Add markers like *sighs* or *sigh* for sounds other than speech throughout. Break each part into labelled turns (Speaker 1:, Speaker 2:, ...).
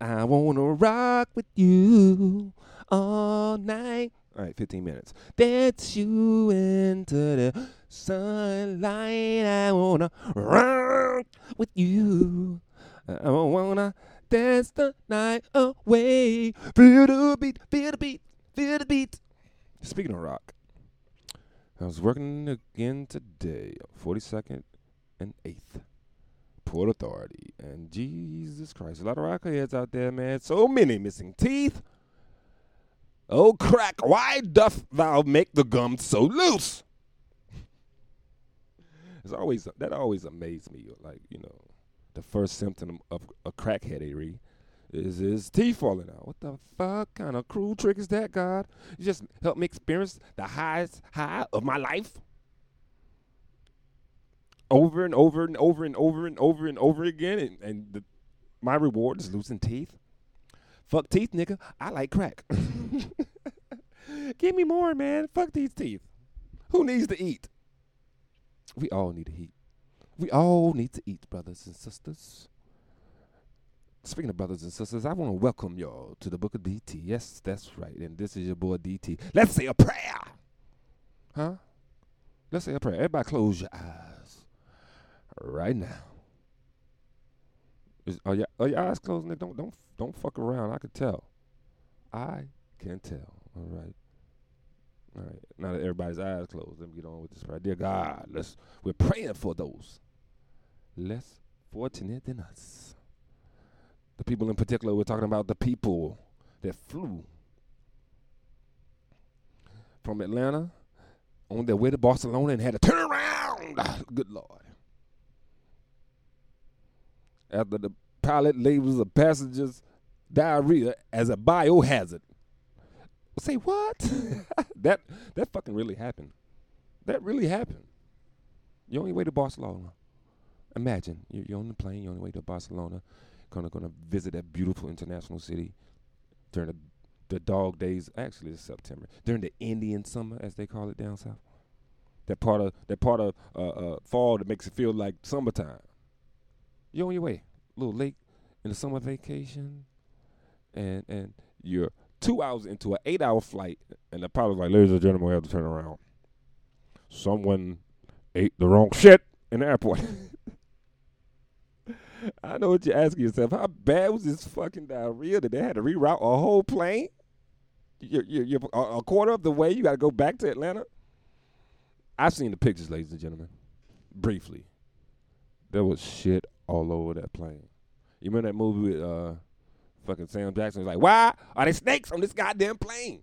Speaker 1: I wanna rock with you all night. All right, 15 minutes. Dance you into the sunlight. I wanna rock with you. I wanna dance the night away. Feel the beat, feel the beat, feel the beat. Speaking of rock, I was working again today, 42nd and 8th. Port Authority. And Jesus Christ, a lot of rockheads out there, man. So many missing teeth. Oh, crack, why doth thou make the gum so loose? *laughs* it's always that always amazed me. Like, you know, the first symptom of a crackheadery is his teeth falling out. What the fuck kind of cruel trick is that, God? You just help me experience the highest high of my life over and over and over and over and over and over again, and, and the, my reward is losing teeth. Fuck teeth, nigga. I like crack. *laughs* Give me more, man. Fuck these teeth. Who needs to eat? We all need to eat. We all need to eat, brothers and sisters. Speaking of brothers and sisters, I want to welcome y'all to the book of DT. Yes, that's right. And this is your boy DT. Let's say a prayer. Huh? Let's say a prayer. Everybody close your eyes right now. Is, are, your, are your eyes closed? Nick? Don't don't don't fuck around. I can tell. I can tell. All right. All right. Now that everybody's eyes closed, let me get on with this prayer. Dear God, let's we're praying for those less fortunate than us. The people in particular, we're talking about the people that flew from Atlanta on their way to Barcelona and had to turn around. *sighs* Good Lord. After the pilot labels the passengers diarrhea as a biohazard. Say what? *laughs* that that fucking really happened. That really happened. You're on your way to Barcelona. Imagine you're, you're on the plane. You're on your way to Barcelona. Gonna gonna visit that beautiful international city during the the dog days. Actually, it's September during the Indian summer, as they call it down south. That part of that part of uh, uh, fall that makes it feel like summertime. You're on your way, a little late in the summer vacation, and and you're two hours into an eight-hour flight, and the pilot's like, "Ladies and gentlemen, we have to turn around. Someone ate the wrong shit in the airport." *laughs* I know what you're asking yourself. How bad was this fucking diarrhea that they had to reroute a whole plane? You're, you're, you're a quarter of the way. You got to go back to Atlanta. I've seen the pictures, ladies and gentlemen. Briefly, there was shit all over that plane. You remember that movie with uh, fucking Sam Jackson? Was like, why are there snakes on this goddamn plane?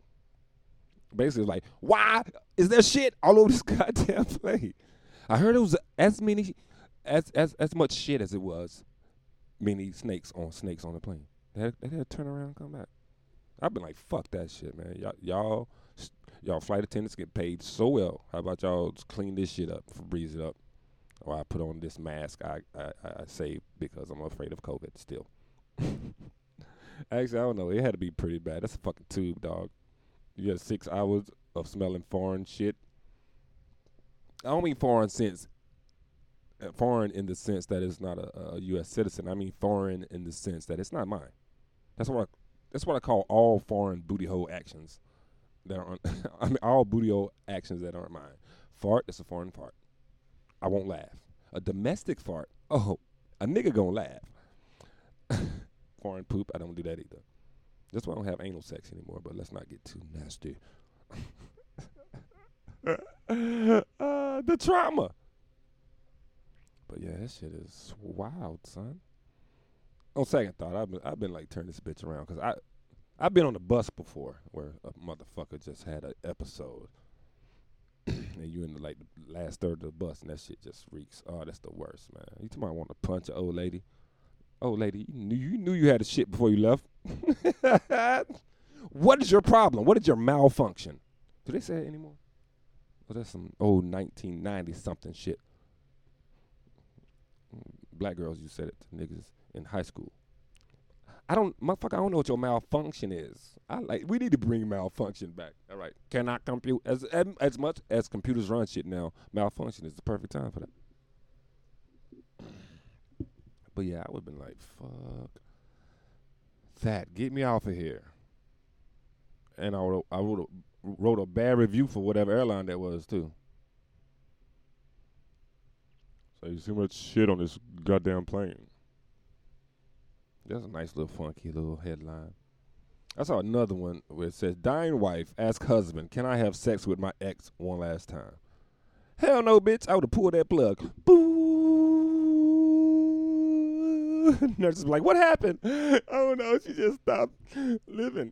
Speaker 1: Basically, it was like, why is there shit all over this *laughs* goddamn plane? I heard it was as many, as as as much shit as it was many snakes on snakes on the plane. They had, they had to turn around and come back. I've been like, fuck that shit, man. Y'all, y'all, y'all flight attendants get paid so well. How about y'all clean this shit up, breeze it up? Or I put on this mask I, I, I say because I'm afraid of COVID still. *laughs* Actually, I don't know. It had to be pretty bad. That's a fucking tube, dog. You got six hours of smelling foreign shit. I don't mean foreign sense uh, foreign in the sense that it's not a, a, U.S. citizen. I mean foreign in the sense that it's not mine. That's what I, that's what I call all foreign booty hole actions that aren't. *laughs* I mean all booty hole actions that aren't mine. Fart is a foreign fart. I won't laugh. A domestic fart. Oh, a nigga gonna laugh. *laughs* foreign poop. I don't do that either. That's why I don't have anal sex anymore. But let's not get too nasty. *laughs* uh, the trauma. But yeah, that shit is wild, son. On second thought, I've been I've been like turning this bitch around because I I've been on the bus before where a motherfucker just had an episode, and you in the, like the last third of the bus, and that shit just reeks. Oh, that's the worst, man. You about want to punch an old lady? Old lady, you knew you knew you had a shit before you left. *laughs* what is your problem? What is your malfunction? Do they say it anymore? Was that's some old 1990 something shit? black girls, you said it to niggas in high school. I don't, motherfucker. I don't know what your malfunction is. I like. We need to bring malfunction back. All right. Cannot compute as as much as computers run shit now. Malfunction is the perfect time for that. But yeah, I would have been like, fuck that. Get me off of here. And I wrote, I wrote a, wrote a bad review for whatever airline that was too. So you see much shit on this goddamn plane. That's a nice little funky little headline. I saw another one where it says, "Dying wife ask husband, can I have sex with my ex one last time?" Hell no, bitch! I would have pulled that plug. Boo. *laughs* Nurse is like, "What happened?" *laughs* Oh no, she just stopped living.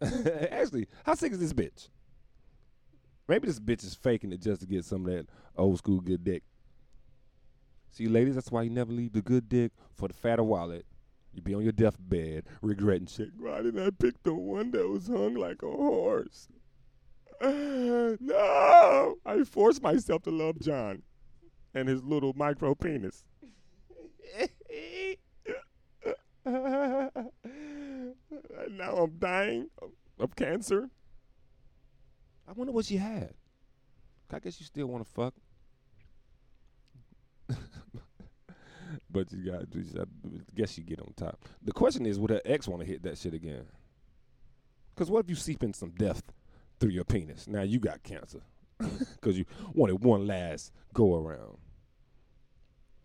Speaker 1: *laughs* Actually, how sick is this bitch? Maybe this bitch is faking it just to get some of that old school good dick. See, ladies, that's why you never leave the good dick for the fatter wallet. You'd be on your deathbed regretting shit. Why didn't I pick the one that was hung like a horse? *sighs* no, I forced myself to love John and his little micro penis. *laughs* now I'm dying of, of cancer. I wonder what she had. I guess you still want to fuck. But you got, I guess you get on top. The question is, would her ex want to hit that shit again? Because what if you seep in some death through your penis? Now you got cancer *laughs* because you wanted one last go around.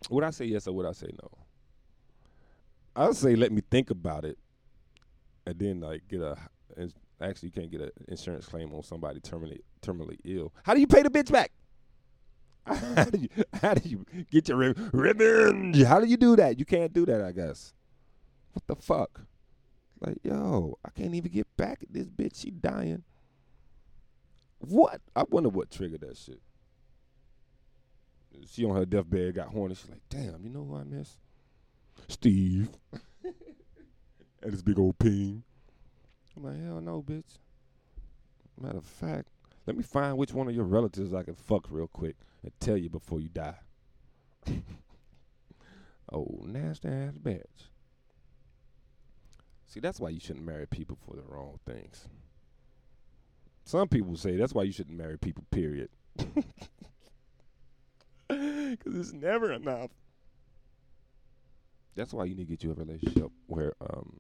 Speaker 1: Would I say yes or would I say no? I'd say let me think about it, and then like get a. Actually, you can't get an insurance claim on somebody terminally terminally ill. How do you pay the bitch back? *laughs* how, do you, how do you get your re- revenge? How do you do that? You can't do that, I guess. What the fuck? Like, yo, I can't even get back at this bitch. She dying. What? I wonder what triggered that shit. She on her deathbed got horny. She's like, damn, you know who I miss? Steve. *laughs* and his big old ping. I'm like, hell no, bitch. Matter of fact, let me find which one of your relatives I can fuck real quick and tell you before you die. *laughs* oh, nasty ass bitch. See, that's why you shouldn't marry people for the wrong things. Some people say that's why you shouldn't marry people, period. *laughs* Because it's never enough. That's why you need to get you a relationship where um,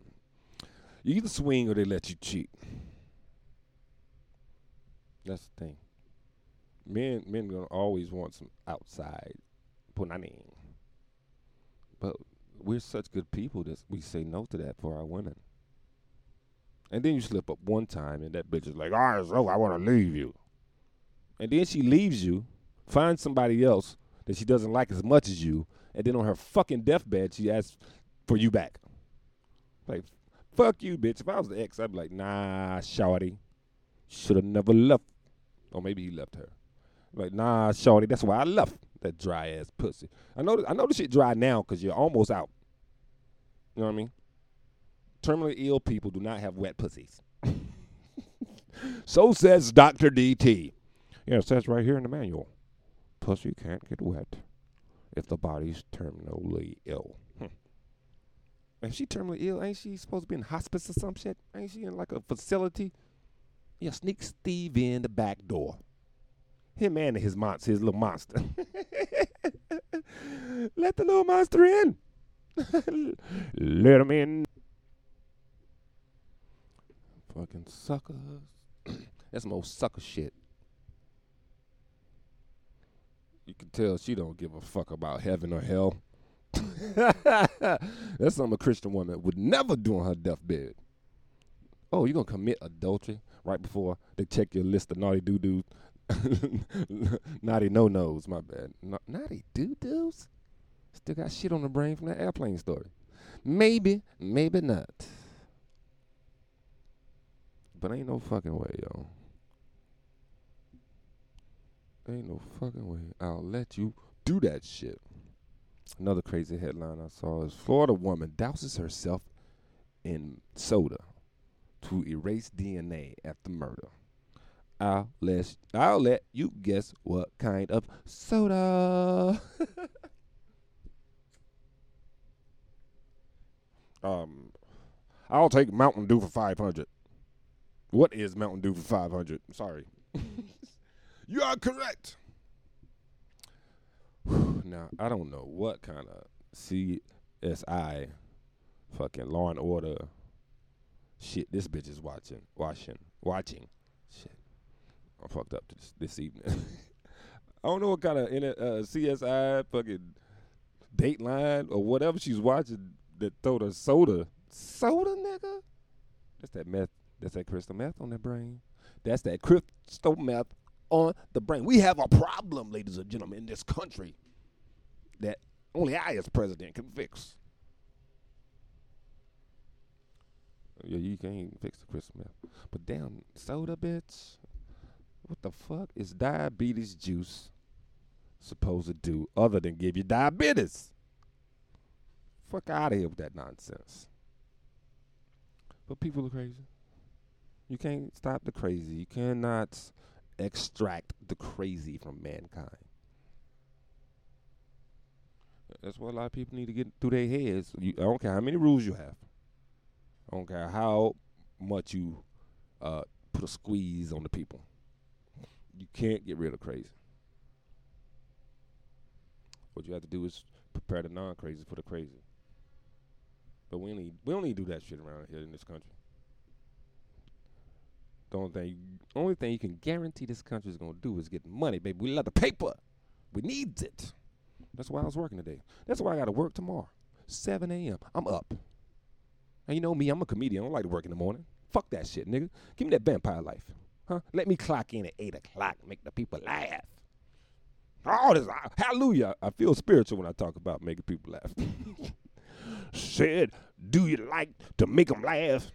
Speaker 1: you either swing or they let you cheat. That's the thing. Men men gonna always want some outside punani. But we're such good people that we say no to that for our women. And then you slip up one time and that bitch is like, all right, so I wanna leave you. And then she leaves you, finds somebody else that she doesn't like as much as you, and then on her fucking deathbed she asks for you back. Like, fuck you, bitch. If I was the ex, I'd be like, nah, shawty. Should have never left. Or maybe he left her. Like, nah, shorty, that's why I left that dry ass pussy. I know, I know the shit dry now because you're almost out. You know what I mean? Terminally ill people do not have wet pussies. *laughs* so says Dr. DT. Yeah, it says right here in the manual. Pussy can't get wet if the body's terminally ill. Hmm. If she terminally ill, ain't she supposed to be in hospice or some shit? Ain't she in like a facility? Yeah, sneak Steve in the back door. Him and his monster, his little monster. *laughs* Let the little monster in. *laughs* Let him in. Fucking suckers. *clears throat* That's some old sucker shit. You can tell she don't give a fuck about heaven or hell. *laughs* That's something a Christian woman would never do on her deathbed. Oh, you gonna commit adultery right before they check your list of naughty doo doos *laughs* naughty no nos, my bad. Na- naughty doo doos? Still got shit on the brain from that airplane story. Maybe, maybe not. But ain't no fucking way, yo. Ain't no fucking way I'll let you do that shit. Another crazy headline I saw is Florida woman douses herself in soda to erase DNA after murder. I'll let I'll let you guess what kind of soda. *laughs* um, I'll take Mountain Dew for five hundred. What is Mountain Dew for five hundred? Sorry. *laughs* you are correct. *sighs* now I don't know what kind of CSI fucking Law and Order. Shit, this bitch is watching, watching, watching. Shit, I'm fucked up this this evening. *laughs* I don't know what kind of uh, CSI fucking Dateline or whatever she's watching that throw the soda, soda nigga. That's that meth. That's that crystal meth on that brain. That's that crystal meth on the brain. We have a problem, ladies and gentlemen, in this country that only I, as president, can fix. Yeah, you can't fix the meth. But damn, soda, bitch. What the fuck is diabetes juice supposed to do other than give you diabetes? Fuck out of here with that nonsense. But people are crazy. You can't stop the crazy. You cannot extract the crazy from mankind. That's what a lot of people need to get through their heads. You, I don't care how many rules you have. I don't care how much you uh, put a squeeze on the people. You can't get rid of crazy. What you have to do is prepare the non-crazy for the crazy. But we only we only do that shit around here in this country. The only thing, only thing you can guarantee this country is gonna do is get money, baby. We love the paper. We needs it. That's why I was working today. That's why I got to work tomorrow. 7 a.m. I'm up. And you know me, I'm a comedian. I don't like to work in the morning. Fuck that shit, nigga. Give me that vampire life. Huh? Let me clock in at 8 o'clock, make the people laugh. All this, hallelujah. I feel spiritual when I talk about making people laugh. *laughs* Said, do you like to make them laugh?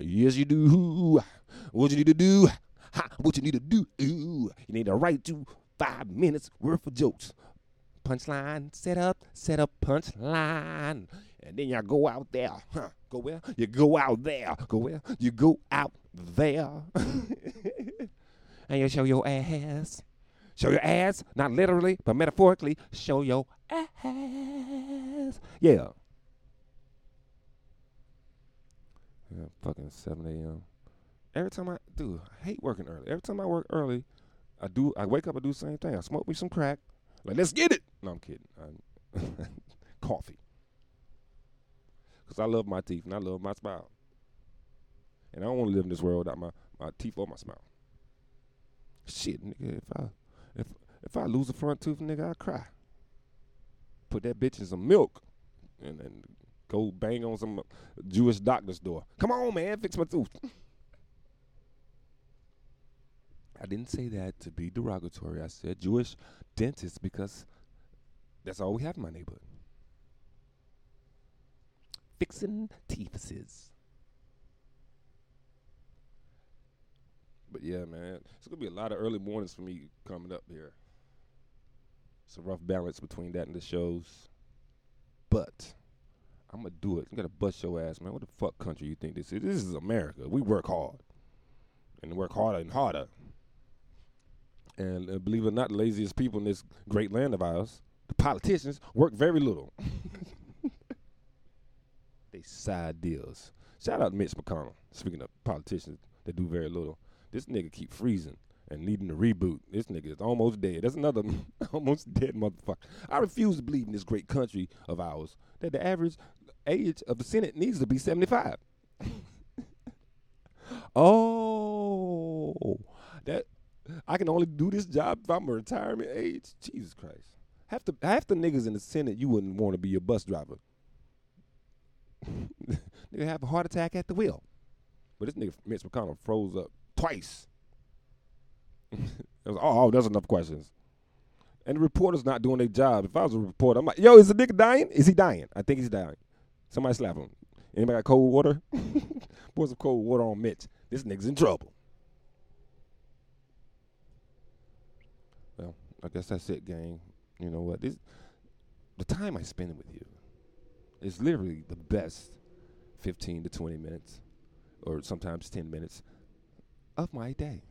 Speaker 1: Yes, you do. What you need to do? Ha, what you need to do? Ooh, you need to write you five minutes worth of jokes punchline, set up, set up punchline. And then y'all go out there. Huh. Go where? You go out there. Go where? You go out there. *laughs* and you show your ass. Show your ass, not literally, but metaphorically, show your ass. Yeah. Yeah, fucking 7 a.m. Every time I do, I hate working early. Every time I work early, I do. I wake up, I do the same thing. I smoke me some crack. Like, let's get it. No, I'm kidding. I'm coffee. Because I love my teeth and I love my smile. And I don't want to live in this world without my, my teeth or my smile. Shit, nigga, if I if if I lose a front tooth, nigga, I cry. Put that bitch in some milk and then go bang on some uh, Jewish doctor's door. Come on, man, fix my tooth. *laughs* I didn't say that to be derogatory. I said Jewish dentist because that's all we have in my neighborhood. Fixing teethuses. But yeah, man, it's gonna be a lot of early mornings for me coming up here. It's a rough balance between that and the shows, but I'm gonna do it. You gotta bust your ass, man. What the fuck country you think this is? This is America. We work hard, and work harder and harder. And uh, believe it or not, the laziest people in this great land of ours, the politicians, work very little. *laughs* side deals. Shout out Mitch McConnell. Speaking of politicians that do very little, this nigga keep freezing and needing to reboot. This nigga is almost dead. That's another *laughs* almost dead motherfucker. I refuse to believe in this great country of ours that the average age of the Senate needs to be 75. *laughs* oh, that I can only do this job if I'm a retirement age. Jesus Christ. Half the half the niggas in the Senate you wouldn't want to be a bus driver. Nigga have a heart attack at the wheel. But this nigga Mitch McConnell froze up twice. *laughs* was, oh, oh, there's enough questions. And the reporter's not doing their job. If I was a reporter, I'm like, yo, is the nigga dying? Is he dying? I think he's dying. Somebody slap him. Anybody got cold water? *laughs* Pour some cold water on Mitch. This nigga's in trouble. Well, I guess that's it, gang. You know what? This the time I spend with you is literally the best 15 to 20 minutes, or sometimes 10 minutes of my day.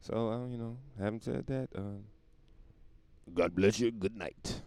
Speaker 1: So, uh, you know, having said that, uh, God bless you. Good night.